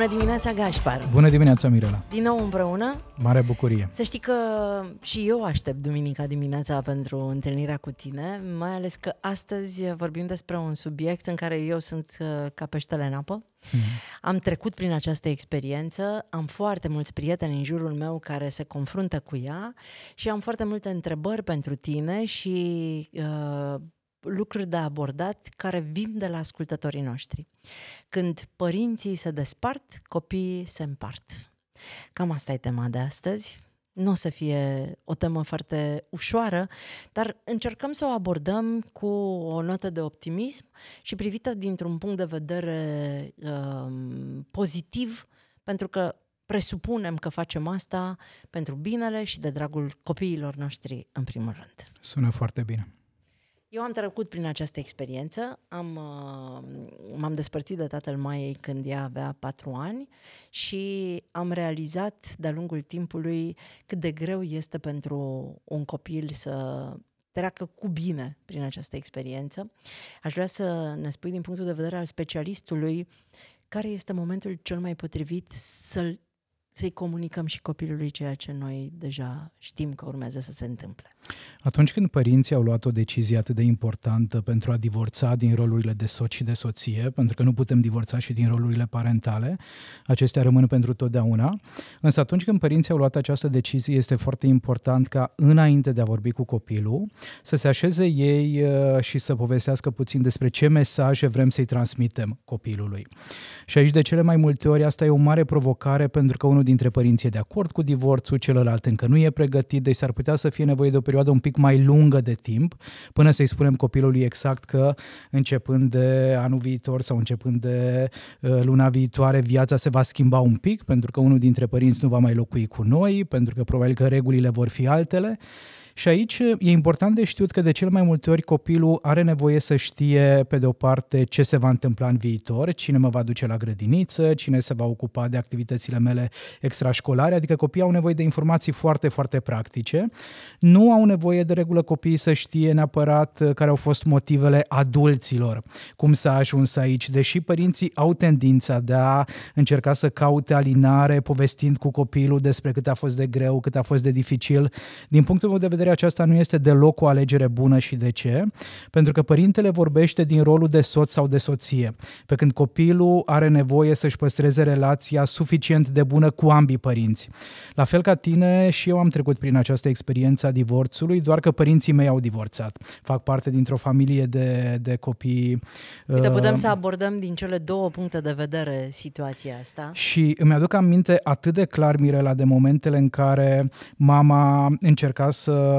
Bună dimineața, Gașpar! Bună dimineața, Mirela! Din nou împreună? Mare bucurie! Să știi că și eu aștept duminica dimineața pentru întâlnirea cu tine, mai ales că astăzi vorbim despre un subiect în care eu sunt uh, ca peștele în apă. Mm-hmm. Am trecut prin această experiență, am foarte mulți prieteni în jurul meu care se confruntă cu ea și am foarte multe întrebări pentru tine și uh, lucruri de abordat care vin de la ascultătorii noștri. Când părinții se despart, copiii se împart. Cam asta e tema de astăzi. Nu o să fie o temă foarte ușoară, dar încercăm să o abordăm cu o notă de optimism și privită dintr-un punct de vedere um, pozitiv, pentru că presupunem că facem asta pentru binele și de dragul copiilor noștri în primul rând. Sună foarte bine. Eu am trecut prin această experiență, am, uh, m-am despărțit de tatăl Maiei când ea avea patru ani și am realizat de-a lungul timpului cât de greu este pentru un copil să treacă cu bine prin această experiență. Aș vrea să ne spui din punctul de vedere al specialistului care este momentul cel mai potrivit să-l să-i comunicăm și copilului ceea ce noi deja știm că urmează să se întâmple. Atunci când părinții au luat o decizie atât de importantă pentru a divorța din rolurile de soț și de soție, pentru că nu putem divorța și din rolurile parentale, acestea rămân pentru totdeauna, însă atunci când părinții au luat această decizie, este foarte important ca înainte de a vorbi cu copilul, să se așeze ei uh, și să povestească puțin despre ce mesaje vrem să-i transmitem copilului. Și aici de cele mai multe ori asta e o mare provocare pentru că unul dintre părinți e de acord cu divorțul, celălalt încă nu e pregătit, deci s-ar putea să fie nevoie de o perioadă un pic mai lungă de timp până să-i spunem copilului exact că începând de anul viitor sau începând de uh, luna viitoare viața se va schimba un pic pentru că unul dintre părinți nu va mai locui cu noi, pentru că probabil că regulile vor fi altele și aici e important de știut că de cel mai multe ori copilul are nevoie să știe, pe de o parte, ce se va întâmpla în viitor, cine mă va duce la grădiniță, cine se va ocupa de activitățile mele extrașcolare, adică copiii au nevoie de informații foarte, foarte practice. Nu au nevoie de regulă copiii să știe neapărat uh, care au fost motivele adulților, cum s-a ajuns aici, deși părinții au tendința de a încerca să caute alinare povestind cu copilul despre cât a fost de greu, cât a fost de dificil. Din punctul meu de vedere, vedere, aceasta nu este deloc o alegere bună și de ce? Pentru că părintele vorbește din rolul de soț sau de soție, pe când copilul are nevoie să-și păstreze relația suficient de bună cu ambii părinți. La fel ca tine și eu am trecut prin această experiență a divorțului, doar că părinții mei au divorțat. Fac parte dintr-o familie de, de copii. Uite, uh, putem să abordăm din cele două puncte de vedere situația asta. Și îmi aduc aminte atât de clar, Mirela, de momentele în care mama încerca să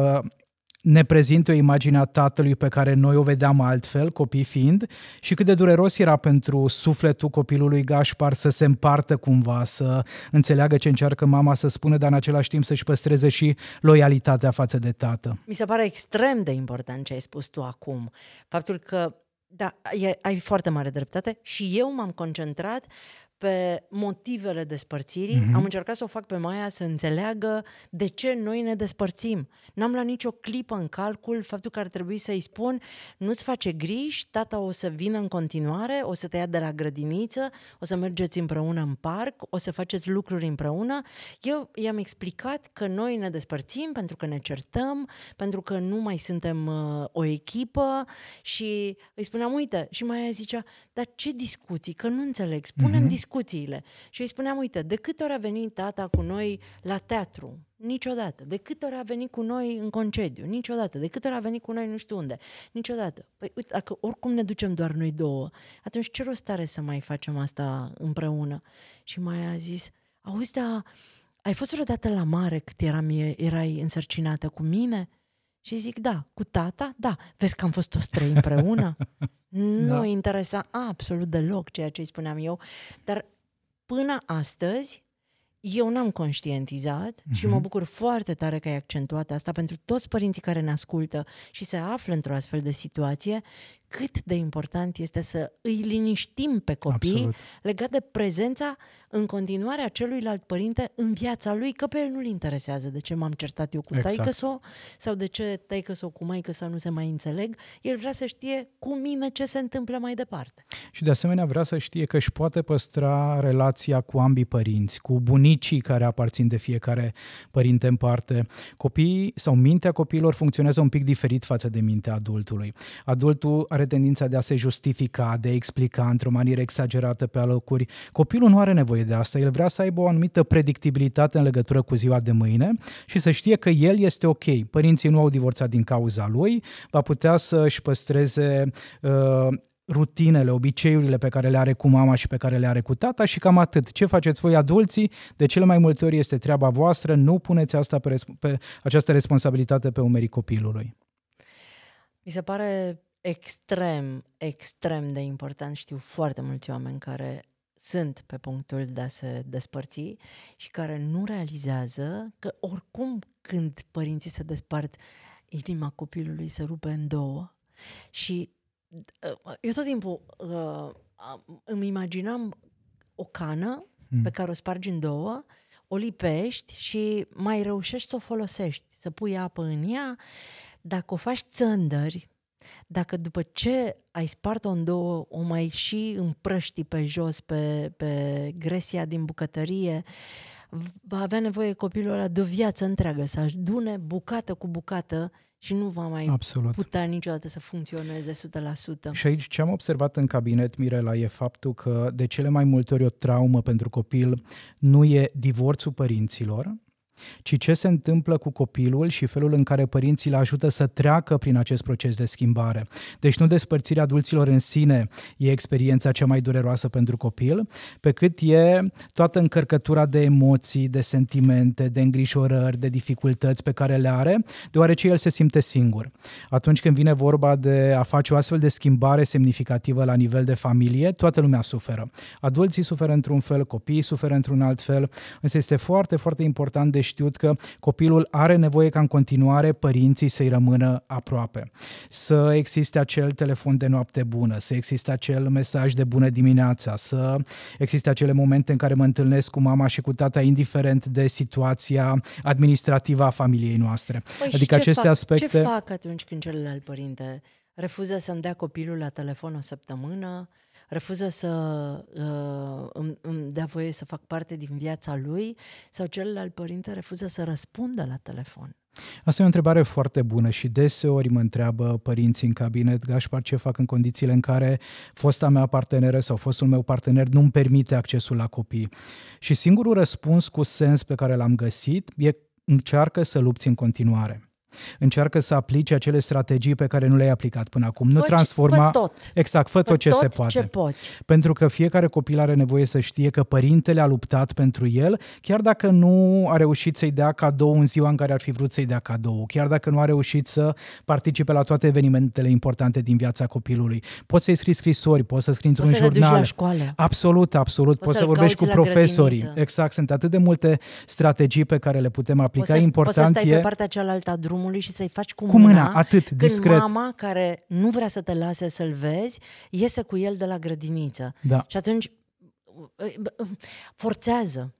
ne prezinte o imagine a tatălui pe care noi o vedeam altfel, copii fiind, și cât de dureros era pentru sufletul copilului Gașpar să se împartă cumva, să înțeleagă ce încearcă mama să spună, dar în același timp să-și păstreze și loialitatea față de tată. Mi se pare extrem de important ce ai spus tu acum. Faptul că da, ai foarte mare dreptate și eu m-am concentrat pe motivele despărțirii, mm-hmm. am încercat să o fac pe Maia să înțeleagă de ce noi ne despărțim. N-am luat nicio clipă în calcul faptul că ar trebui să-i spun nu-ți face griji, tata o să vină în continuare, o să te ia de la grădiniță, o să mergeți împreună în parc, o să faceți lucruri împreună. Eu i-am explicat că noi ne despărțim pentru că ne certăm, pentru că nu mai suntem uh, o echipă și îi spuneam, uite, și Maia zicea, dar ce discuții, că nu înțeleg, spunem mm-hmm. discuții discuțiile. Și îi spuneam, uite, de câte ori a venit tata cu noi la teatru? Niciodată. De câte ori a venit cu noi în concediu? Niciodată. De câte ori a venit cu noi nu știu unde? Niciodată. Păi uite, dacă oricum ne ducem doar noi două, atunci ce rost are să mai facem asta împreună? Și mai a zis, auzi, da, ai fost vreodată la mare cât eram, erai însărcinată cu mine? Și zic, da, cu tata? Da. Vezi că am fost toți trei împreună? Nu da. interesa absolut deloc ceea ce îi spuneam eu, dar până astăzi eu n-am conștientizat uh-huh. și mă Mhm. bucur foarte tare că ai accentuat asta pentru toți părinții care ne ascultă și se află într-o astfel de situație, cât de important este să îi liniștim pe copii Absolut. legat de prezența în continuare a celuilalt părinte în viața lui, că pe el nu-l interesează de ce m-am certat eu cu Exact. taică sau de ce taică sau cu maică sau nu se mai înțeleg. El vrea să știe cu mine ce se întâmplă mai departe. Și de asemenea vrea să știe că își poate păstra relația cu ambii părinți, cu bunicii care aparțin de fiecare părinte în parte. Copiii sau mintea copiilor funcționează un pic diferit față de mintea adultului. Adultul are tendința de a se justifica, de a explica într-o manieră exagerată pe alocuri. Copilul nu are nevoie de asta, el vrea să aibă o anumită predictibilitate în legătură cu ziua de mâine și să știe că el este ok. Părinții nu au divorțat din cauza lui, va putea să își păstreze uh, rutinele, obiceiurile pe care le are cu mama și pe care le are cu tata și cam atât. Ce faceți voi adulții? De cele mai multe ori este treaba voastră, nu puneți asta pe, res- pe această responsabilitate pe umerii copilului. Mi se pare extrem, extrem de important. Știu foarte mulți oameni care sunt pe punctul de a se despărți și care nu realizează că oricum când părinții se despart, inima copilului se rupe în două. Și uh, eu tot timpul uh, îmi imaginam o cană Mm. pe care o spargi în două, o lipești și mai reușești să o folosești, să pui apă în ea. Dacă o faci țândări, dacă după ce ai spart-o în două, o mai și împrăști pe jos, pe, pe gresia din bucătărie, va avea nevoie copilul ăla de o viață întreagă, să adune bucată cu bucată și nu va mai Absolut. putea niciodată să funcționeze 100%. Și aici ce am observat în cabinet, Mirela, e faptul că de cele mai multe ori o traumă pentru copil nu e divorțul părinților, ci ce se întâmplă cu copilul și felul în care părinții îl ajută să treacă prin acest proces de schimbare. Deci nu despărțirea adulților în sine e experiența cea mai dureroasă pentru copil, pe cât e toată încărcătura de emoții, de sentimente, de îngrijorări, de dificultăți pe care le are, deoarece el se simte singur. Atunci când vine vorba de a face o astfel de schimbare semnificativă la nivel de familie, toată lumea suferă. Adulții suferă într-un fel, copiii suferă într-un alt fel, însă este foarte, foarte important de știut că copilul are nevoie ca în continuare părinții să-i rămână aproape. Să existe acel telefon de noapte bună, să existe acel mesaj de bună dimineața, să existe acele momente în care mă întâlnesc cu mama și cu tata, indiferent de situația administrativă a familiei noastre. Păi și adică ce aceste fac, aspecte... Ce fac atunci când celălalt părinte refuză să-mi dea copilul la telefon o săptămână, refuză să uh, îmi, îmi dea voie să fac parte din viața lui sau celălalt părinte refuză să răspundă la telefon? Asta e o întrebare foarte bună și deseori mă întreabă părinții în cabinet, Gașpar, ce fac în condițiile în care fosta mea parteneră sau fostul meu partener nu-mi permite accesul la copii. Și singurul răspuns cu sens pe care l-am găsit e încearcă să lupți în continuare. Încearcă să aplice acele strategii pe care nu le-ai aplicat până acum. Nu Fă ce- transforma... Fă tot. Exact, fă, Fă tot ce tot se poate. ce poți. Pentru că fiecare copil are nevoie să știe că părintele a luptat pentru el, chiar dacă nu a reușit să-i dea cadou în ziua în care ar fi vrut să-i dea cadou, chiar dacă nu a reușit să participe la toate evenimentele importante din viața copilului. Poți să-i scrii scrisori, poți să scrii într-un Poți să te duci jurnal. la școală. Absolut, absolut. Poți Poți, să să-l vorbești cu cauți la profesorii. grădiniță. Exact, sunt atât de multe strategii pe care le putem Poți aplica. să, poți să Important stai e pe partea cealaltă a drumului și să-i faci cu, cu mâna, atât, când discret. mama care nu vrea să te lase să-l vezi, iese cu el de la grădiniță. Da, Și atunci forțează,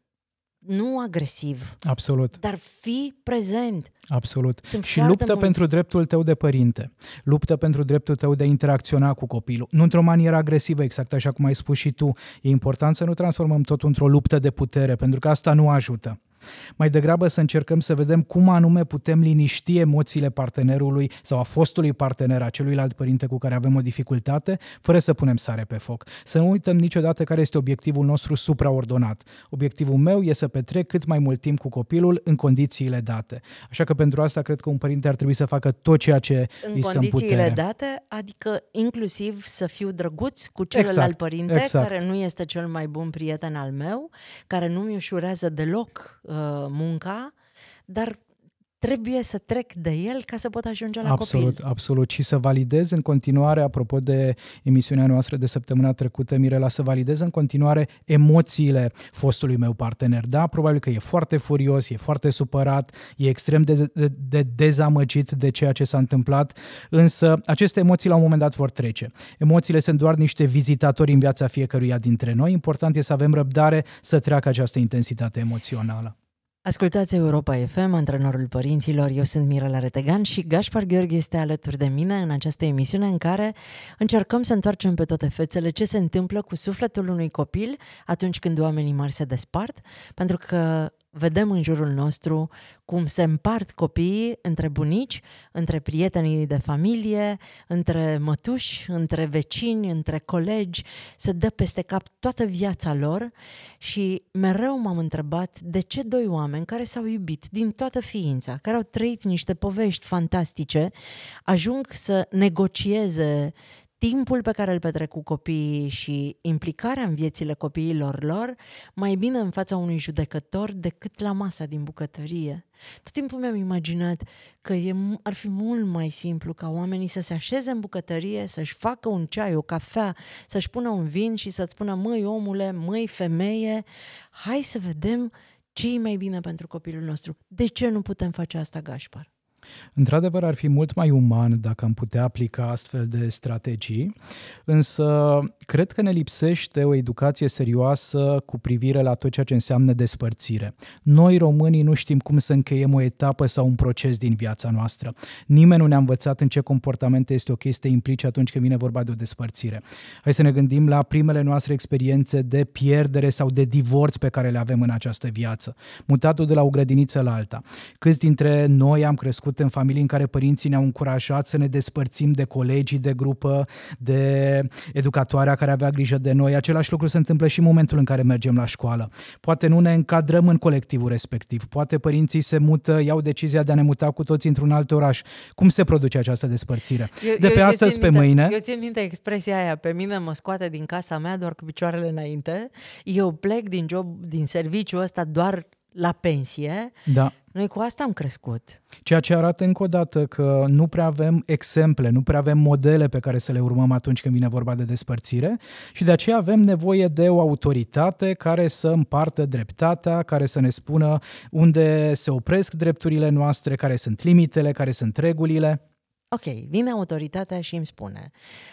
nu agresiv, absolut. dar fi prezent. Absolut. Sunt și foarte luptă mulți. pentru dreptul tău de părinte. Luptă pentru dreptul tău de a interacționa cu copilul. Nu într-o manieră agresivă, exact așa cum ai spus și tu. E important să nu transformăm tot într-o luptă de putere, pentru că asta nu ajută. Mai degrabă să încercăm să vedem cum anume putem liniști emoțiile partenerului sau a fostului partener, a celuilalt părinte cu care avem o dificultate, fără să punem sare pe foc. Să nu uităm niciodată care este obiectivul nostru supraordonat. Obiectivul meu e să petrec cât mai mult timp cu copilul în condițiile date. Așa că pentru asta cred că un părinte ar trebui să facă tot ceea ce În îi stă în condițiile putere. adică adică inclusiv să fiu drăguț cu celălalt Exact, părinte, exact. care nu este cel mai bun prieten al meu, care nu mi ușurează deloc uh, munca, dar trebuie să trec de el ca să pot ajunge la absolut, copil. Absolut, și să validez în continuare, apropo de emisiunea noastră de săptămâna trecută, Mirela, să validez în continuare emoțiile fostului meu partener. Da, probabil că e foarte furios, e foarte supărat, e extrem de, de, de dezamăgit de ceea ce s-a întâmplat, însă aceste emoții la un moment dat vor trece. Emoțiile sunt doar niște vizitatori în viața fiecăruia dintre noi. Important e să avem răbdare să treacă această intensitate emoțională. Ascultați Europa FM, antrenorul părinților, eu sunt Mirela Retegan și Gașpar Gheorghe este alături de mine în această emisiune în care încercăm să întoarcem pe toate fețele ce se întâmplă cu sufletul unui copil atunci când oamenii mari se despart, pentru că vedem în jurul nostru cum se împart copiii între bunici, între prietenii de familie, între mătuși, între vecini, între colegi, se dă peste cap toată viața lor și mereu m-am întrebat de ce doi oameni care s-au iubit din toată ființa, care au trăit niște povești fantastice, ajung să negocieze timpul pe care îl petrec cu copiii și implicarea în viețile copiilor lor mai bine în fața unui judecător decât la masa din bucătărie. Tot timpul mi-am imaginat că e, ar fi mult mai simplu ca oamenii să se așeze în bucătărie, să-și facă un ceai, o cafea, să-și pună un vin și să-ți spună, măi omule, măi femeie, hai să vedem ce e mai bine pentru copilul nostru. De ce nu putem face asta, Gașpar? Într-adevăr, ar fi mult mai uman dacă am putea aplica astfel de strategii, însă cred că ne lipsește o educație serioasă cu privire la tot ceea ce înseamnă despărțire. Noi, românii, nu știm cum să încheiem o etapă sau un proces din viața noastră. Nimeni nu ne-a învățat în ce comportamente este ok să te implici atunci când vine vorba de o despărțire. Hai să ne gândim la primele noastre experiențe de pierdere sau de divorț pe care le avem în această viață. Mutatul de la o grădiniță la alta. Câți dintre noi am crescut în familii în care părinții ne-au încurajat să ne despărțim de colegii de grupă, de educatoarea care avea grijă de noi. Același lucru se întâmplă și în momentul în care mergem la școală. Poate nu ne încadrăm în colectivul respectiv. Poate părinții se mută, iau decizia de a ne muta cu toți într-un alt oraș. Cum se produce această despărțire? Eu, de pe eu, astăzi eu pe minte, mâine? Eu țin minte expresia aia, pe mine mă scoate din casa mea doar cu picioarele înainte. Eu plec din job, din serviciu ăsta doar la pensie. Da. Noi cu asta am crescut. Ceea ce arată încă o dată că nu prea avem exemple, nu prea avem modele pe care să le urmăm atunci când vine vorba de despărțire și de aceea avem nevoie de o autoritate care să împartă dreptatea, care să ne spună unde se opresc drepturile noastre, care sunt limitele, care sunt regulile. Ok, vine autoritatea și îmi spune,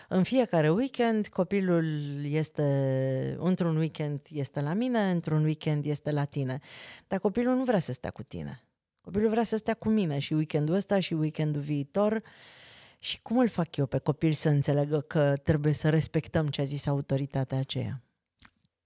în fiecare weekend copilul este, într-un weekend este la mine, într-un weekend este la tine, dar copilul nu vrea să stea cu tine. Copilul vrea să stea cu mine și weekendul ăsta și weekendul viitor. Și cum îl fac eu pe copil să înțeleagă că trebuie să respectăm ce a zis autoritatea aceea?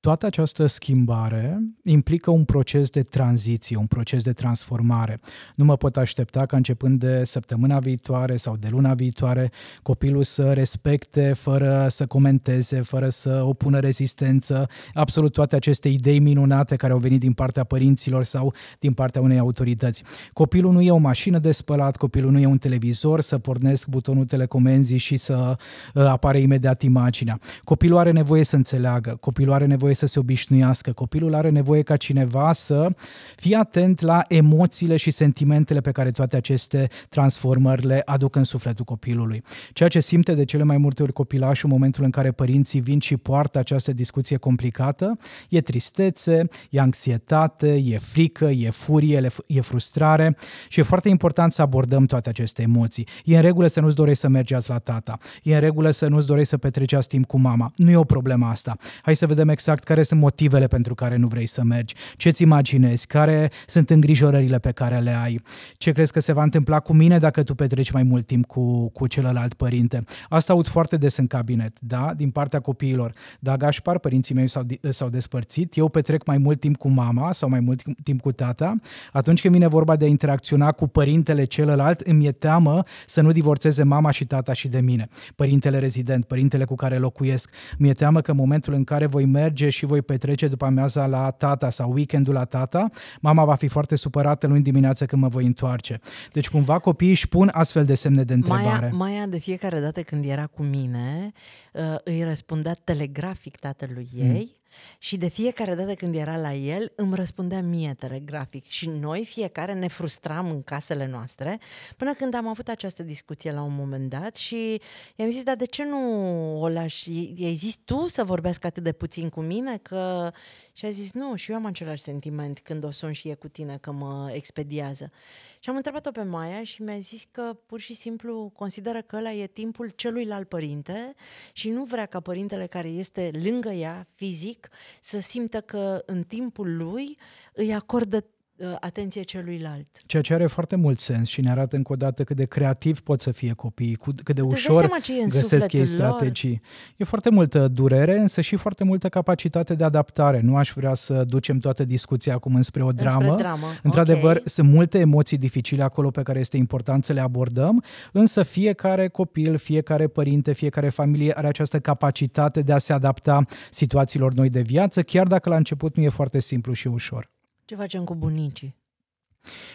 Toată această schimbare implică un proces de tranziție, un proces de transformare. Nu mă pot aștepta ca începând de săptămâna viitoare sau de luna viitoare copilul să respecte fără să comenteze, fără să opună rezistență, absolut toate aceste idei minunate care au venit din partea părinților sau din partea unei autorități. Copilul nu e o mașină de spălat, copilul nu e un televizor să pornesc butonul telecomenzii și să uh, apare imediat imaginea. Copilul are nevoie să înțeleagă, copilul are nevoie nevoie să se obișnuiască, copilul are nevoie ca cineva să fie atent la emoțiile și sentimentele pe care toate aceste transformări le aduc în sufletul copilului. Ceea ce simte de cele mai multe ori copilașul în momentul în care părinții vin și poartă această discuție complicată, e tristețe, e anxietate, e frică, e furie, e frustrare și e foarte important să abordăm toate aceste emoții. E în regulă să nu-ți dorești să mergeați la tata, e în regulă să nu-ți dorești să petreceați timp cu mama. Nu e o problemă asta. Hai să vedem exact exact care sunt motivele pentru care nu vrei să mergi, ce-ți imaginezi, care sunt îngrijorările pe care le ai, ce crezi că se va întâmpla cu mine dacă tu petreci mai mult timp cu, cu celălalt părinte. Asta aud foarte des în cabinet, da, din partea copiilor. Da, Gașpar, părinții mei s-au, s-au despărțit, eu petrec mai mult timp cu mama sau mai mult timp cu tata. Atunci când vine vorba de a interacționa cu părintele celălalt, îmi e teamă să nu divorțeze mama și tata și de mine. Părintele rezident, părintele cu care locuiesc. Mi-e teamă că în momentul în care voi merge și voi petrece după amiaza la tata sau weekendul la tata, mama va fi foarte supărată luni dimineața când mă voi întoarce. Deci cumva copiii își pun astfel de semne de întrebare. Maia, Maia de fiecare dată când era cu mine, uh, îi răspundea telegrafic tatălui mm. Ei și de fiecare dată când era la el, îmi răspundea mie telegrafic și noi fiecare ne frustram în casele noastre până când am avut această discuție la un moment dat și i-am zis, dar de ce nu o lași? I-ai zis tu să vorbească atât de puțin cu mine? Că... Și a zis, nu, și eu am același sentiment când o sun și e cu tine că mă expediază. Și am întrebat-o pe Maia și mi-a zis că pur și simplu consideră că ăla e timpul celuilalt părinte și nu vrea ca părintele care este lângă ea, fizic, să simtă că în timpul lui îi acordă Uh, atenție celuilalt. Ceea ce are foarte mult sens și ne arată încă o dată cât de creativ pot să fie copiii, cât de ușor găsesc ei strategii. Lor. E foarte multă durere, însă și foarte multă capacitate de adaptare. Nu aș vrea să ducem toată discuția acum înspre o dramă. Înspre dramă. Într-adevăr, okay. sunt multe emoții dificile acolo pe care este important să le abordăm, însă fiecare copil, fiecare părinte, fiecare familie are această capacitate de a se adapta situațiilor noi de viață, chiar dacă la început nu e foarte simplu și ușor. Ce facem cu bunicii?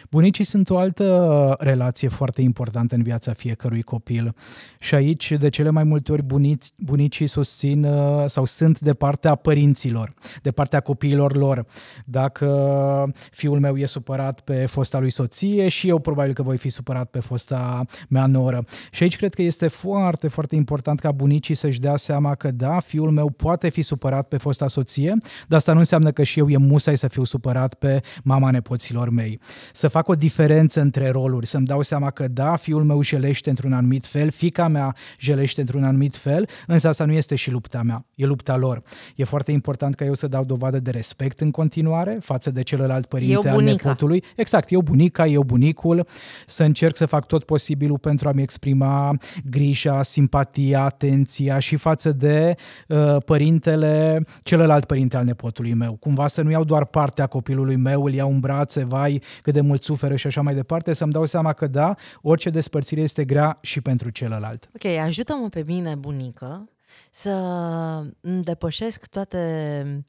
Bunicii sunt o altă relație foarte importantă în viața fiecărui copil și aici de cele mai multe ori bunici, bunicii susțin uh, sau sunt de partea părinților, de partea copiilor lor. Dacă fiul meu e supărat pe fosta lui soție și eu probabil că voi fi supărat pe fosta mea noră. Și aici cred că este foarte, foarte important ca bunicii să-și dea seama că da, fiul meu poate fi supărat pe fosta soție, dar asta nu înseamnă că și eu e musai să fiu supărat pe mama nepoților mei să fac o diferență între roluri, să-mi dau seama că da, fiul meu jelește într-un anumit fel, fica mea jelește într-un anumit fel, însă asta nu este și lupta mea, e lupta lor. E foarte important ca eu să dau dovadă de respect în continuare față de celălalt părinte al nepotului. Exact, eu bunica, eu bunicul, să încerc să fac tot posibilul pentru a-mi exprima grija, simpatia, atenția și față de uh, părintele, celălalt părinte al nepotului meu. Cumva să nu iau doar partea copilului meu, îl iau în brațe, vai, cât de mult suferă și așa mai departe, să-mi dau seama că da, orice despărțire este grea și pentru celălalt. Ok, ajută-mă pe mine, bunică, să depășesc toate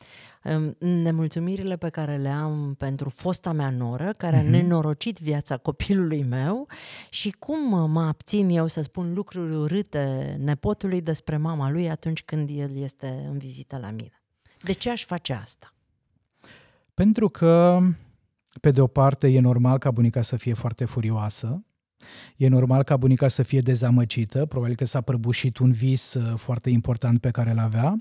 um, nemulțumirile pe care le am pentru fosta mea noră, care mm-hmm. a mhm. nenorocit viața copilului meu și cum mă abțin eu să spun lucruri urâte nepotului despre mama lui atunci când el este în vizită la mine. De ce aș face asta? Pentru că pe de o parte, e normal ca bunica să fie foarte furioasă, E normal ca bunica să fie dezamăgită, probabil că s-a prăbușit un vis uh, foarte important pe care îl avea.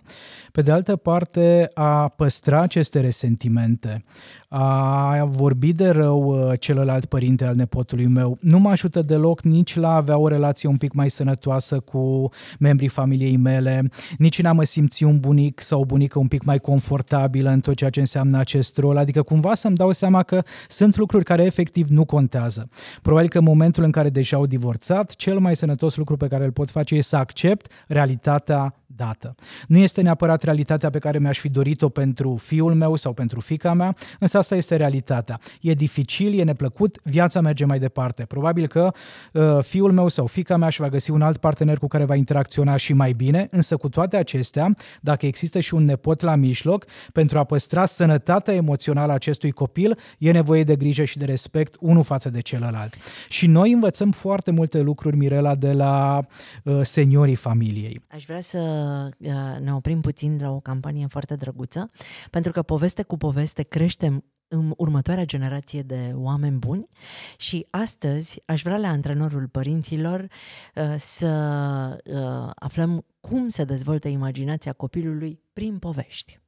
Pe de altă parte, a păstra aceste resentimente, a vorbi de rău uh, celălalt părinte al nepotului meu, nu mă ajută deloc nici la a avea o relație un pic mai sănătoasă cu membrii familiei mele, nici n-a mă simți un bunic sau o bunică un pic mai confortabilă în tot ceea ce înseamnă acest rol, adică cumva să-mi dau seama că sunt lucruri care efectiv nu contează. Probabil că în momentul în care deja au divorțat, cel mai sănătos lucru pe care îl pot face este să accept realitatea dată. Nu este neapărat realitatea pe care mi-aș fi dorit-o pentru fiul meu sau pentru fica mea, însă asta este realitatea. E dificil, e neplăcut, viața merge mai departe. Probabil că uh, fiul meu sau fica mea își va găsi un alt partener cu care va interacționa și mai bine, însă cu toate acestea, dacă există și un nepot la mijloc, pentru a păstra sănătatea emoțională a acestui copil, e nevoie de grijă și de respect unul față de celălalt. Și noi învățăm foarte multe lucruri, Mirela, de la uh, seniorii familiei. Aș vrea să uh, ne oprim puțin la o campanie foarte drăguță, pentru că poveste cu poveste creștem în următoarea generație de oameni buni și astăzi aș vrea la antrenorul părinților uh, să uh, aflăm cum se dezvoltă imaginația copilului prin povești.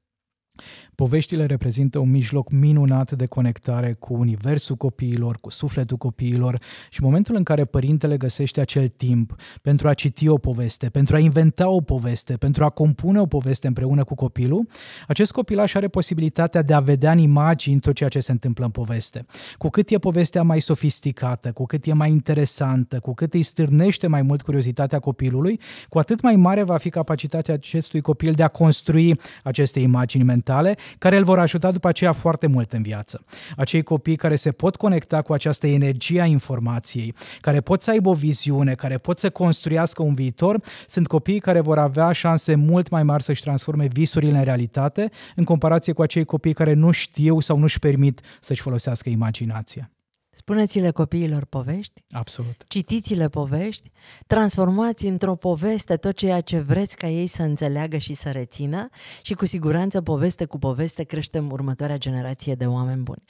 Poveștile reprezintă un mijloc minunat de conectare cu universul copiilor, cu sufletul copiilor și momentul în care părintele găsește acel timp pentru a citi o poveste, pentru a inventa o poveste, pentru a compune o poveste împreună cu copilul, acest copilaș are posibilitatea de a vedea în imagini tot ceea ce se întâmplă în poveste. Cu cât e povestea mai sofisticată, cu cât e mai interesantă, cu cât îi stârnește mai mult curiozitatea copilului, cu atât mai mare va fi capacitatea acestui copil de a construi aceste imagini mentale care îl vor ajuta după aceea foarte mult în viață. Acei copii care se pot conecta cu această energie a informației, care pot să aibă o viziune, care pot să construiască un viitor, sunt copii care vor avea șanse mult mai mari să-și transforme visurile în realitate, în comparație cu acei copii care nu știu sau nu-și permit să-și folosească imaginația. Spuneți-le copiilor povești, Absolut. citiți-le povești, transformați într-o poveste tot ceea ce vreți ca ei să înțeleagă și să rețină și cu siguranță poveste cu poveste creștem următoarea generație de oameni buni.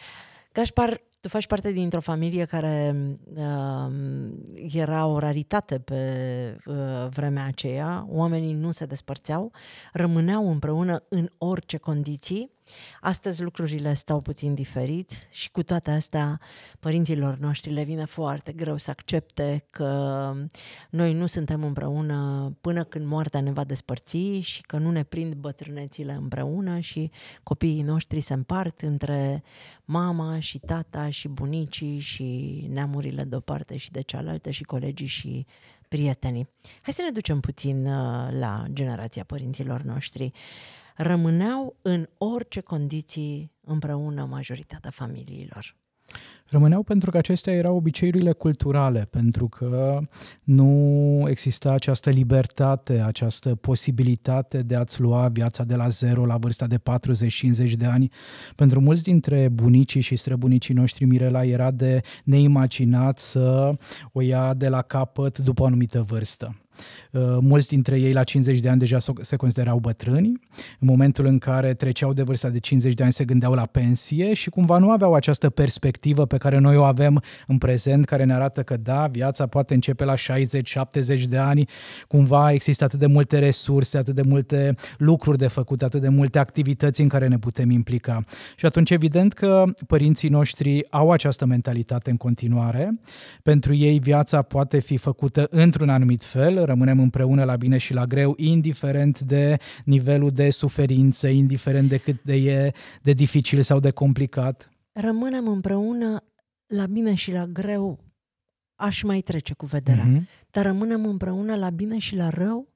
Gașpar, tu faci parte dintr-o familie care uh, era o raritate pe uh, vremea aceea. Oamenii nu se despărțeau, rămâneau împreună în orice condiții. Astăzi lucrurile stau puțin diferit și cu toate astea părinților noștri le vine foarte greu să accepte că noi nu suntem împreună până când moartea ne va despărți și că nu ne prind bătrânețile împreună și copiii noștri se împart între mama și tata și bunicii și neamurile de o parte și de cealaltă și colegii și prietenii. Hai să ne ducem puțin uh, la generația părinților noștri rămâneau în orice condiții împreună majoritatea familiilor. Rămâneau pentru că acestea erau obiceiurile culturale, pentru că nu exista această libertate, această posibilitate de a-ți lua viața de la zero la vârsta de 40-50 de ani. Pentru mulți dintre bunicii și străbunicii noștri, Mirela era de neimaginat să o ia de la capăt după o anumită vârstă. Uh, mulți dintre ei la 50 de ani deja se considerau bătrâni. În momentul în care treceau de vârsta de 50 de ani se gândeau la pensie și cumva nu aveau această perspectivă pe care noi o avem în prezent, care ne arată că da, viața poate începe la 60-70 de ani, cumva există atât de multe resurse, atât de multe lucruri de făcut, atât de multe activități în care ne putem implica. Și atunci evident că părinții noștri au această mentalitate în continuare. Pentru ei viața poate fi făcută într-un anumit fel, rămânem împreună la bine și la greu, indiferent de nivelul de suferință, indiferent de cât de e de dificil sau de complicat. Rămânem împreună la bine și la greu, aș mai trece cu vederea. Mm-hmm. Dar rămânem împreună la bine și la rău?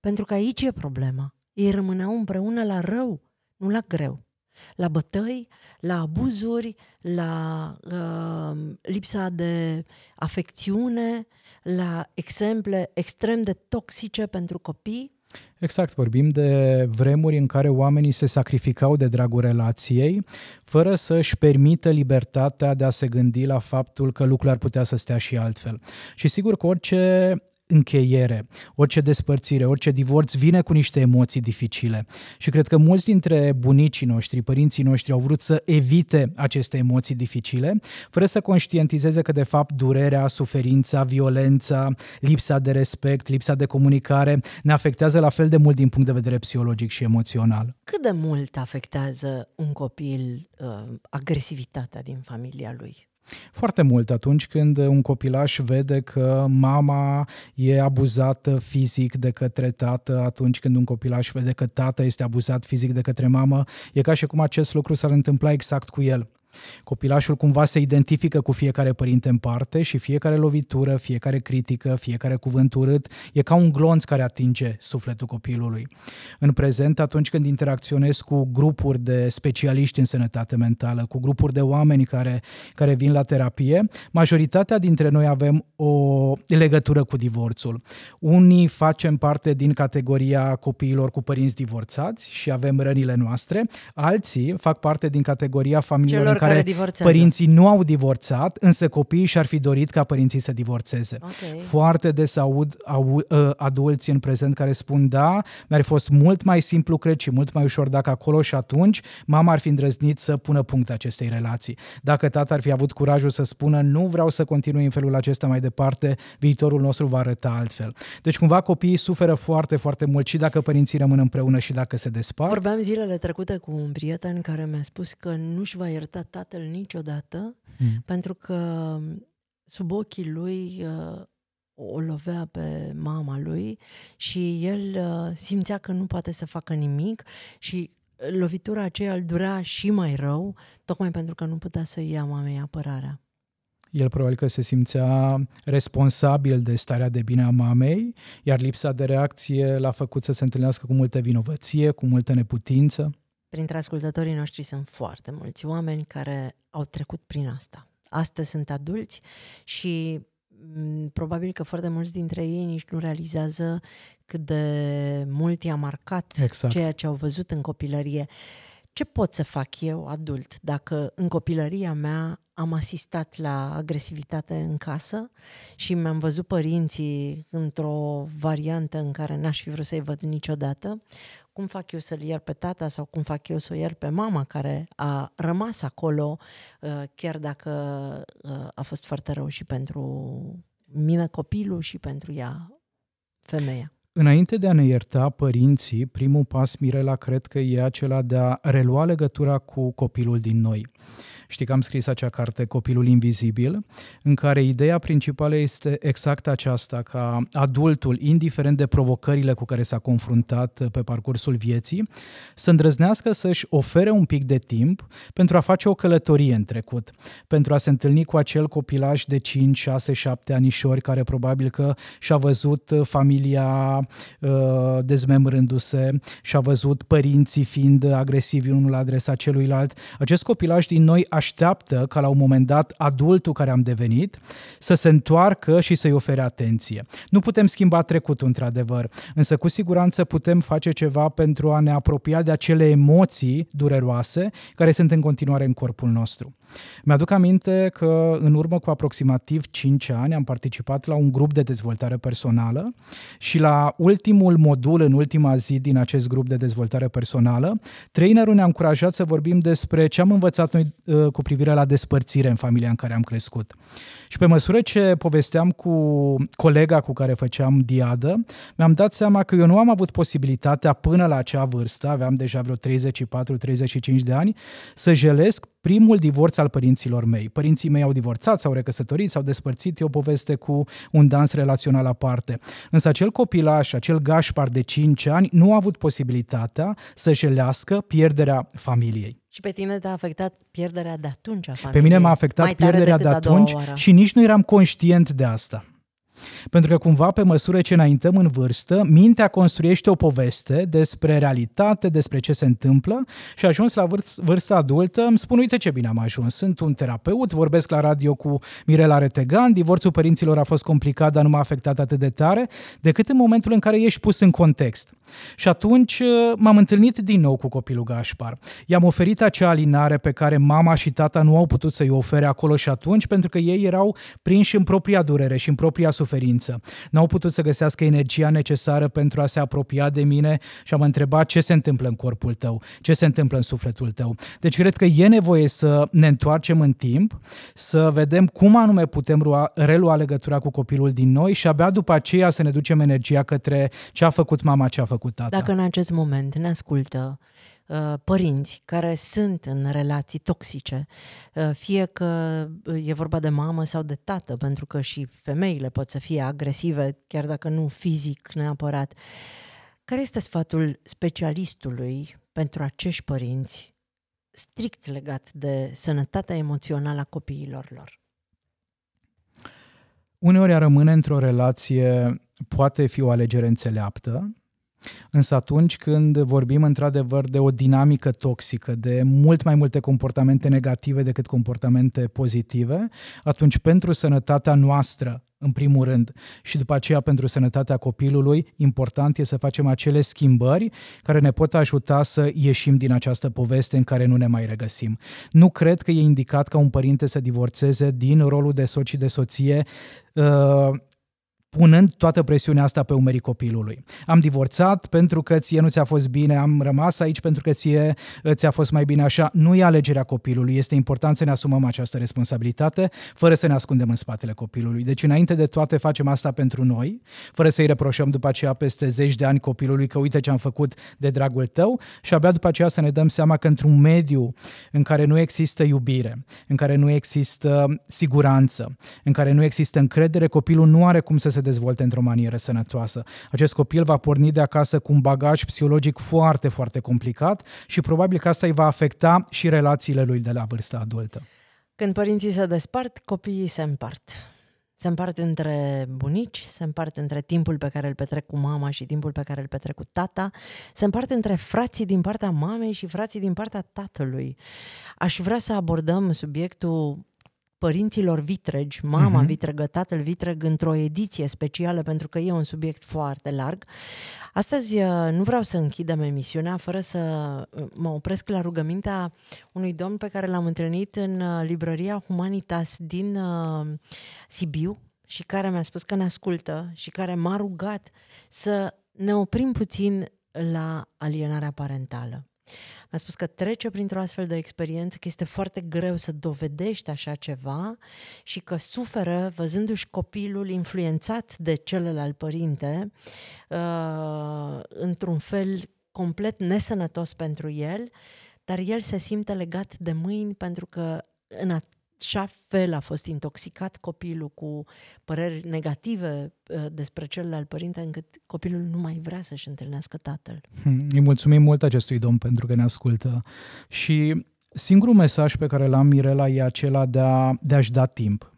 Pentru că aici e problema. Ei rămâneau împreună la rău, nu la greu. La bătăi, la abuzuri, la uh, lipsa de afecțiune, la exemple extrem de toxice pentru copii? Exact, vorbim de vremuri în care oamenii se sacrificau de dragul relației, fără să își permită libertatea de a se gândi la faptul că lucrurile ar putea să stea și altfel. Și sigur că orice încheiere, orice despărțire, orice divorț vine cu niște emoții dificile. Și cred că mulți dintre bunicii noștri, părinții noștri au vrut să evite aceste emoții dificile, fără să conștientizeze că de fapt durerea, suferința, violența, lipsa de respect, lipsa de comunicare ne afectează la fel de mult din punct de vedere psihologic și emoțional. Cât de mult afectează un copil uh, agresivitatea din familia lui? Foarte mult atunci când un copilaș vede că mama e abuzată fizic de către tată, atunci când un copilaș vede că tata este abuzat fizic de către mamă, e ca și cum acest lucru s-ar întâmpla exact cu el. Copilașul cumva se identifică cu fiecare părinte în parte și fiecare lovitură, fiecare critică, fiecare cuvânt urât e ca un glonț care atinge sufletul copilului. În prezent, atunci când interacționez cu grupuri de specialiști în sănătate mentală, cu grupuri de oameni care, care vin la terapie, majoritatea dintre noi avem o legătură cu divorțul. Unii facem parte din categoria copiilor cu părinți divorțați și avem rănile noastre, alții fac parte din categoria familiilor Celor în care, care părinții nu au divorțat, însă copiii și-ar fi dorit ca părinții să divorțeze. Okay. Foarte des aud au, uh, adulți în prezent care spun da, mi-ar fi fost mult mai simplu, cred, și mult mai ușor dacă acolo și atunci mama ar fi îndrăznit să pună punct acestei relații. Dacă tata ar fi avut curajul să spună nu vreau să continui în felul acesta mai departe, viitorul nostru va arăta altfel. Deci cumva copiii suferă foarte, foarte mult și dacă părinții rămân împreună și dacă se despart. Vorbeam zilele trecute cu un prieten care mi-a spus că nu-și va ierta tatăl niciodată, mm. pentru că sub ochii lui uh, o lovea pe mama lui și el uh, simțea că nu poate să facă nimic și lovitura aceea îl durea și mai rău, tocmai pentru că nu putea să ia mamei apărarea. El probabil că se simțea responsabil de starea de bine a mamei, iar lipsa de reacție l-a făcut să se întâlnească cu multă vinovăție, cu multă neputință. Printre ascultătorii noștri sunt foarte mulți oameni care au trecut prin asta. Astăzi sunt adulți și mm, probabil că foarte mulți dintre ei nici nu realizează cât de mult i-a marcat exact. ceea ce au văzut în copilărie. Ce pot să fac eu, adult, dacă în copilăria mea am asistat la agresivitate în casă și mi-am văzut părinții într-o variantă în care n-aș fi vrut să-i văd niciodată. Cum fac eu să-l iert pe tata sau cum fac eu să o iert pe mama care a rămas acolo, uh, chiar dacă uh, a fost foarte rău și pentru mine copilul și pentru ea femeia. Înainte de a ne ierta părinții, primul pas, Mirela, cred că e acela de a relua legătura cu copilul din noi. Știi că am scris acea carte, Copilul Invizibil, în care ideea principală este exact aceasta, ca adultul, indiferent de provocările cu care s-a confruntat pe parcursul vieții, să îndrăznească să-și ofere un pic de timp pentru a face o călătorie în trecut, pentru a se întâlni cu acel copilaj de 5, 6, 7 anișori care probabil că și-a văzut familia uh, dezmembrându-se, și-a văzut părinții fiind agresivi unul la adresa celuilalt. Acest copilaj din noi așteaptă ca la un moment dat adultul care am devenit să se întoarcă și să-i ofere atenție. Nu putem schimba trecutul, într-adevăr, însă cu siguranță putem face ceva pentru a ne apropia de acele emoții dureroase care sunt în continuare în corpul nostru. Mi-aduc aminte că în urmă cu aproximativ 5 ani am participat la un grup de dezvoltare personală și la ultimul modul, în ultima zi din acest grup de dezvoltare personală, trainerul ne-a încurajat să vorbim despre ce am învățat noi uh, cu privire la despărțire în familia în care am crescut. Și pe măsură ce povesteam cu colega cu care făceam diadă, mi-am dat seama că eu nu am avut posibilitatea până la acea vârstă, aveam deja vreo 34-35 de ani, să jelesc primul divorț al părinților mei. Părinții mei au divorțat, s-au recăsătorit, s-au despărțit, e o poveste cu un dans relațional aparte. Însă acel copilaș, acel gașpar de 5 ani, nu a avut posibilitatea să jelească pierderea familiei. Și pe tine te-a afectat pierderea de atunci a familiei. Pe mine m-a afectat pierderea de atunci și nici nu eram conștient de asta. Pentru că cumva pe măsură ce înaintăm în vârstă, mintea construiește o poveste despre realitate, despre ce se întâmplă și ajuns la vârsta adultă îmi spun, uite ce bine am ajuns, sunt un terapeut, vorbesc la radio cu Mirela Retegan, divorțul părinților a fost complicat, dar nu m-a afectat atât de tare, decât în momentul în care ești pus în context. Și atunci uh, m-am întâlnit din nou cu copilul Gașpar. I-am oferit acea alinare pe care mama și tata nu au putut să-i ofere acolo și atunci, pentru că ei erau prinși în propria durere și în propria suferință suferință. N-au putut să găsească energia necesară pentru a se apropia de mine și am întrebat ce se întâmplă în corpul tău, ce se întâmplă în sufletul tău. Deci cred că e nevoie să ne întoarcem în timp, să vedem cum anume putem rua, relua legătura cu copilul din noi și abia după aceea să ne ducem energia către ce a făcut mama, ce a făcut tata. Dacă în acest moment ne ascultă Uh, părinți care sunt în relații toxice, uh, fie că e vorba de mamă sau de tată, pentru că și femeile pot să fie agresive, chiar dacă nu fizic neapărat. Care este sfatul specialistului pentru acești părinți strict legat de sănătatea emoțională a copiilor lor? Uneori a rămâne într-o relație poate fi o alegere înțeleaptă, Însă atunci când vorbim într-adevăr de o dinamică toxică, de mult mai multe comportamente negative decât comportamente pozitive, atunci pentru sănătatea noastră, în primul rând, și după aceea pentru sănătatea copilului, important e să facem acele schimbări care ne pot ajuta să ieșim din această poveste în care nu ne mai regăsim. Nu cred că e indicat ca un părinte să divorțeze din rolul de soț și de soție uh, punând toată presiunea asta pe umerii copilului. Am divorțat pentru că ție nu ți-a fost bine, am rămas aici pentru că ție ți-a fost mai bine așa. Nu e alegerea copilului, este important să ne asumăm această responsabilitate fără să ne ascundem în spatele copilului. Deci înainte de toate facem asta pentru noi, fără să-i reproșăm după aceea peste zeci de ani copilului că uite ce am făcut de dragul tău și abia după aceea să ne dăm seama că într-un mediu în care nu există iubire, în care nu există siguranță, în care nu există încredere, copilul nu are cum să se dezvolte într-o manieră sănătoasă. Acest copil va porni de acasă cu un bagaj psihologic foarte, foarte complicat și probabil că asta îi va afecta și relațiile lui de la vârsta adultă. Când părinții se despart, copiii se împart. Se împart între bunici, se împart între timpul pe care îl petrec cu mama și timpul pe care îl petrec cu tata, se împart între frații din partea mamei și frații din partea tatălui. Aș vrea să abordăm subiectul părinților vitregi, mama uh-huh. vitregă, tatăl vitreg, într-o ediție specială, pentru că e un subiect foarte larg. Astăzi uh, nu vreau să închidem emisiunea fără să uh, mă opresc la rugămintea unui domn pe care l-am întâlnit în uh, librăria Humanitas din uh, Sibiu și care mi-a spus că ne ascultă și care m-a rugat să ne oprim puțin la alienarea parentală. Mi-a spus că trece printr-o astfel de experiență, că este foarte greu să dovedești așa ceva și că suferă văzându-și copilul influențat de celălalt părinte uh, într-un fel complet nesănătos pentru el, dar el se simte legat de mâini pentru că în așa fel a fost intoxicat copilul cu păreri negative uh, despre celălalt părinte, încât copilul nu mai vrea să-și întâlnească tatăl. Hmm, îi mulțumim mult acestui domn pentru că ne ascultă și singurul mesaj pe care l-am, Mirela, e acela de, a, de a-și da timp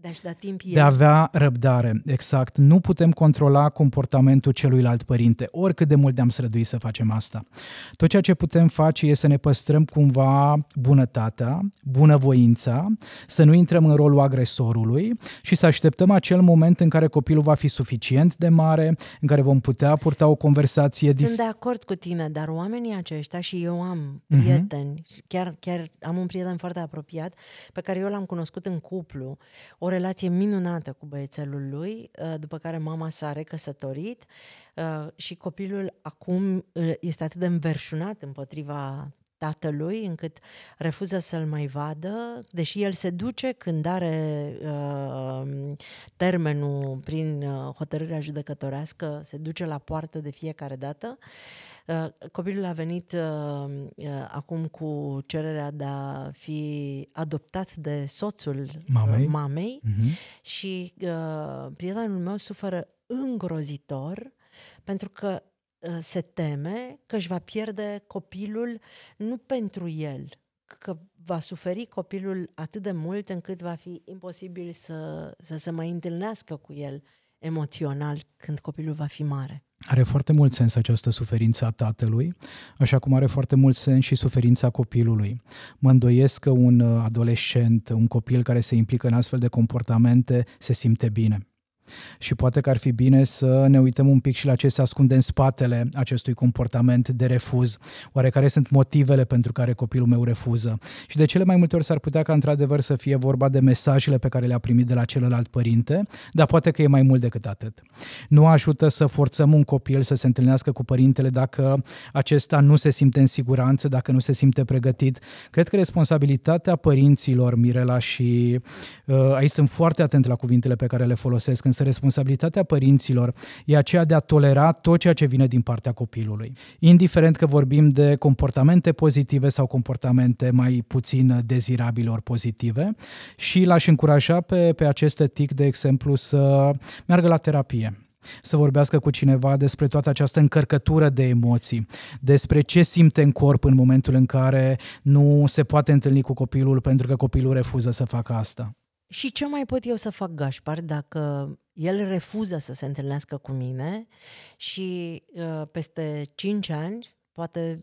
de a-și da timp el. De a avea răbdare, exact. Nu putem controla comportamentul celuilalt părinte, oricât de mult de-am strădui să facem asta. Tot ceea ce putem face este să ne păstrăm cumva bunătatea, bunăvoința, să nu intrăm în rolul agresorului și să așteptăm acel moment în care copilul va fi suficient de mare, în care vom putea purta o conversație Sunt de acord cu tine, dar oamenii aceștia și eu am mhm. prieteni, uh-huh. chiar, chiar am un prieten foarte apropiat pe care eu l-am cunoscut în cuplu, o relație minunată cu băiețelul lui, uh, după care mama s-a recăsătorit uh, și copilul acum uh, este atât de înverșunat împotriva tatălui, încât refuză să-l mai vadă, deși el se duce când are uh, termenul prin uh, hotărârea judecătorească, se duce la poartă de fiecare dată. Uh, copilul a venit uh, uh, acum cu cererea de a fi adoptat de soțul mamei, mamei uh-huh. și prietenul meu suferă îngrozitor pentru că se teme că își va pierde copilul nu pentru el, că va suferi copilul atât de mult încât va fi imposibil să, să se mai întâlnească cu el emoțional când copilul va fi mare. Are foarte mult sens această suferință a tatălui, așa cum are foarte mult sens și suferința copilului. Mă îndoiesc că un adolescent, un copil care se implică în astfel de comportamente, se simte bine. Și poate că ar fi bine să ne uităm un pic și la ce se ascunde în spatele acestui comportament de refuz. Oare care sunt motivele pentru care copilul meu refuză? Și de cele mai multe ori s-ar putea ca într-adevăr să fie vorba de mesajele pe care le-a primit de la celălalt părinte, dar poate că e mai mult decât atât. Nu ajută să forțăm un copil să se întâlnească cu părintele dacă acesta nu se simte în siguranță, dacă nu se simte pregătit. Cred că responsabilitatea părinților, Mirela, și uh, aici sunt foarte atent la cuvintele pe care le folosesc, însă responsabilitatea părinților e aceea de a tolera tot ceea ce vine din partea copilului. Indiferent că vorbim de comportamente pozitive sau comportamente mai puțin dezirabile ori pozitive și l-aș încuraja pe, pe aceste tic, de exemplu, să meargă la terapie să vorbească cu cineva despre toată această încărcătură de emoții, despre ce simte în corp în momentul în care nu se poate întâlni cu copilul pentru că copilul refuză să facă asta. Și ce mai pot eu să fac, Gașpar, dacă el refuză să se întâlnească cu mine și uh, peste 5 ani poate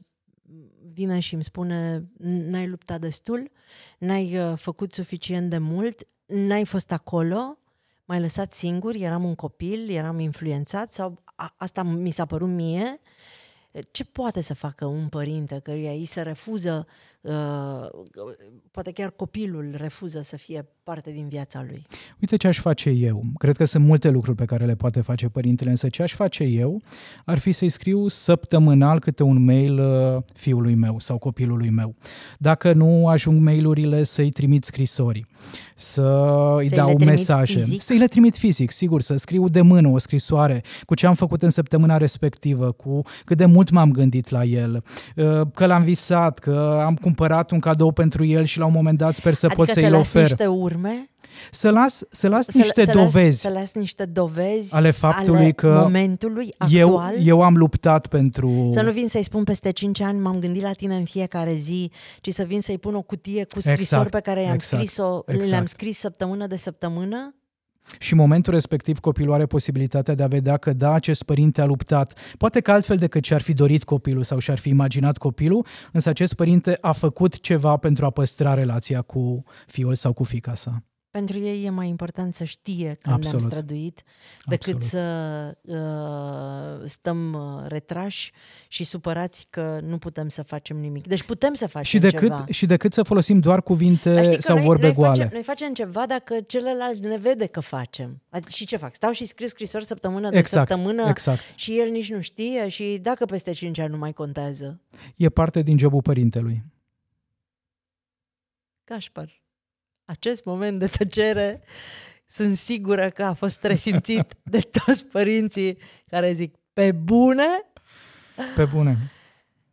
vine și îmi spune n-ai luptat destul, n-ai uh, făcut suficient de mult, n-ai fost acolo, m-ai lăsat singur, eram un copil, eram influențat sau a, asta mi s-a părut mie. Ce poate să facă un părinte căruia îi se refuză, uh, poate chiar copilul refuză să fie parte din viața lui. Uite ce aș face eu. Cred că sunt multe lucruri pe care le poate face părintele, însă ce aș face eu ar fi să-i scriu săptămânal câte un mail uh, fiului meu sau copilului meu. Dacă nu ajung mailurile, să-i trimit scrisori, să-i să dau mesaje, fizic? să-i le trimit fizic, sigur, să scriu de mână o scrisoare cu ce am făcut în săptămâna respectivă, cu cât de mult m-am gândit la el, uh, că l-am visat, că am cumpărat un cadou pentru el și la un moment dat sper să adică pot să-i ofer. niște urme? Să las, să las să, niște să dovezi. Las, să las niște dovezi ale faptului ale că momentului actual. Eu, eu am luptat pentru... Să nu vin să-i spun peste 5 ani, m-am gândit la tine în fiecare zi, ci să vin să-i pun o cutie cu scrisori exact, pe care i-am exact, scris-o, exact. le-am scris săptămână de săptămână? Și în momentul respectiv copilul are posibilitatea de a vedea că da, acest părinte a luptat, poate că altfel decât și-ar fi dorit copilul sau și-ar fi imaginat copilul, însă acest părinte a făcut ceva pentru a păstra relația cu fiul sau cu fica sa. Pentru ei e mai important să știe că ne-am străduit decât Absolut. să uh, stăm uh, retrași și supărați că nu putem să facem nimic. Deci putem să facem și decât, ceva. Și decât să folosim doar cuvinte sau noi, vorbe noi goale. Facem, noi facem ceva dacă celălalt ne vede că facem. Adică, și ce fac? Stau și scriu scrisori săptămână de exact, săptămână exact. și el nici nu știe și dacă peste 5 ani nu mai contează. E parte din jobul părintelui. Cașpar acest moment de tăcere sunt sigură că a fost resimțit de toți părinții care zic pe bune? Pe bune.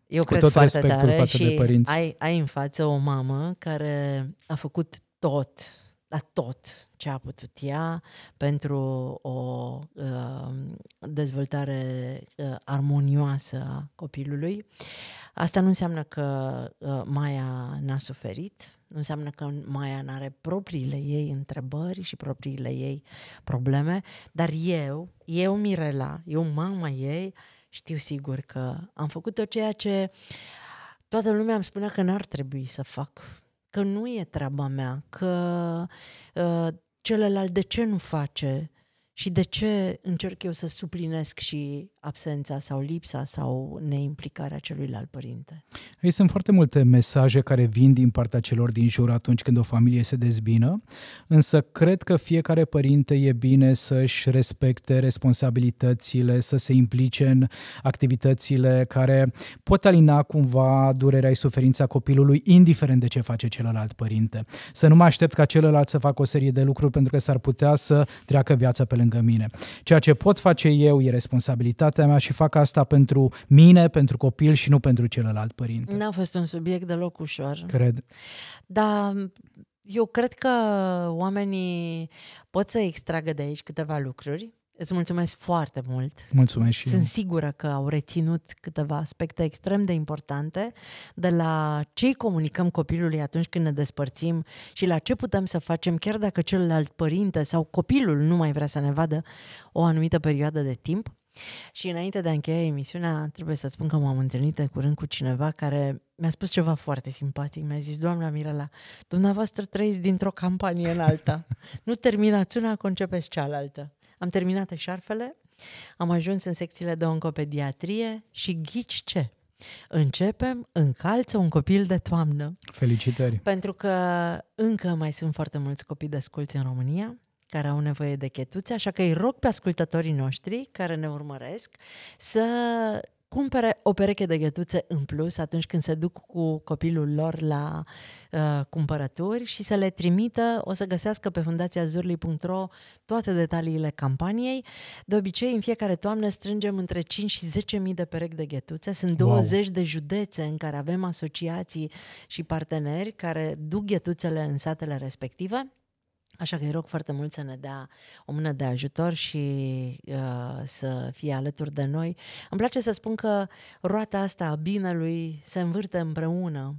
Eu Cu cred tot foarte tare față și de părinți. Ai, ai în față o mamă care a făcut tot, dar tot ce a putut ea pentru o uh, dezvoltare uh, armonioasă a copilului. Asta nu înseamnă că uh, Maia n-a suferit, nu înseamnă că Maia n-are propriile ei întrebări și propriile ei probleme, dar eu, eu Mirela, eu mama ei, știu sigur că am făcut tot ceea ce toată lumea îmi spunea că n-ar trebui să fac, că nu e treaba mea, că uh, celălalt de ce nu face și de ce încerc eu să suplinesc și absența sau lipsa sau neimplicarea celuilalt părinte. Ei sunt foarte multe mesaje care vin din partea celor din jur atunci când o familie se dezbină, însă cred că fiecare părinte e bine să-și respecte responsabilitățile, să se implice în activitățile care pot alina cumva durerea și suferința copilului, indiferent de ce face celălalt părinte. Să nu mă aștept ca celălalt să facă o serie de lucruri pentru că s-ar putea să treacă viața pe lângă mine. Ceea ce pot face eu e responsabilitate responsabilitatea mea și fac asta pentru mine, pentru copil și nu pentru celălalt părinte. N-a fost un subiect deloc ușor. Cred. Dar eu cred că oamenii pot să extragă de aici câteva lucruri. Îți mulțumesc foarte mult. Mulțumesc și Sunt eu. sigură că au reținut câteva aspecte extrem de importante de la ce comunicăm copilului atunci când ne despărțim și la ce putem să facem chiar dacă celălalt părinte sau copilul nu mai vrea să ne vadă o anumită perioadă de timp. Și înainte de a încheia emisiunea, trebuie să spun că m-am întâlnit de curând cu cineva care mi-a spus ceva foarte simpatic. Mi-a zis, doamna Mirela, dumneavoastră trăiți dintr-o campanie în alta. Nu terminați una, concepeți cealaltă. Am terminat eșarfele, am ajuns în secțiile de oncopediatrie și ghici ce? Începem încalță un copil de toamnă. Felicitări! Pentru că încă mai sunt foarte mulți copii desculți în România care au nevoie de chetuțe, așa că îi rog pe ascultătorii noștri care ne urmăresc să cumpere o pereche de ghetuțe în plus atunci când se duc cu copilul lor la uh, cumpărături și să le trimită, o să găsească pe fundațiazurli.ro toate detaliile campaniei. De obicei, în fiecare toamnă strângem între 5 și 10 mii de perechi de ghetuțe. Sunt 20 wow. de județe în care avem asociații și parteneri care duc ghetuțele în satele respective. Așa că îi rog foarte mult să ne dea o mână de ajutor și uh, să fie alături de noi. Îmi place să spun că roata asta a binelui se învârte împreună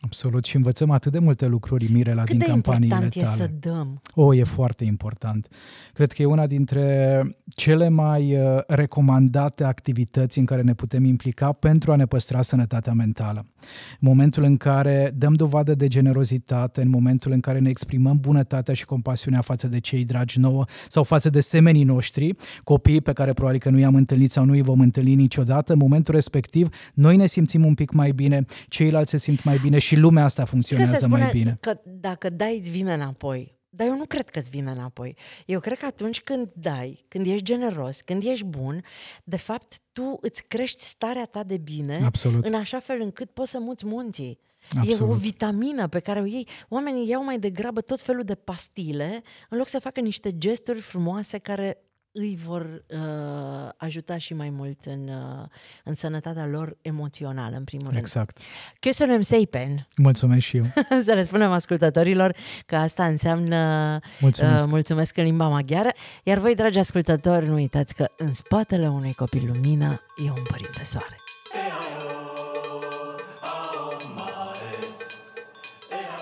Absolut și învățăm atât de multe lucruri, Mirela, Cât din de campaniile important tale. e să dăm? O, e foarte important. Cred că e una dintre cele mai uh, recomandate activități în care ne putem implica pentru a ne păstra sănătatea mentală. În momentul în care dăm dovadă de generozitate, în momentul în care ne exprimăm bunătatea și compasiunea față de cei dragi nouă sau față de semenii noștri, copii pe care probabil că nu i-am întâlnit sau nu îi vom întâlni niciodată, în momentul respectiv noi ne simțim un pic mai bine, ceilalți se simt mai bine și lumea asta funcționează că se spune mai bine. că dacă dai, îți vine înapoi. Dar eu nu cred că îți vine înapoi. Eu cred că atunci când dai, când ești generos, când ești bun, de fapt tu îți crești starea ta de bine Absolut. în așa fel încât poți să muți munții. Absolut. E o vitamină pe care o iei. Oamenii iau mai degrabă tot felul de pastile în loc să facă niște gesturi frumoase care îi vor uh, ajuta și mai mult în, uh, în sănătatea lor emoțională, în primul rând. Exact. Köszönöm szépen! Mulțumesc și eu. să le spunem ascultătorilor că asta înseamnă Mulțumesc. Uh, mulțumesc în limba maghiară. Iar voi, dragi ascultători, nu uitați că în spatele unui copil lumină e un părinte soare.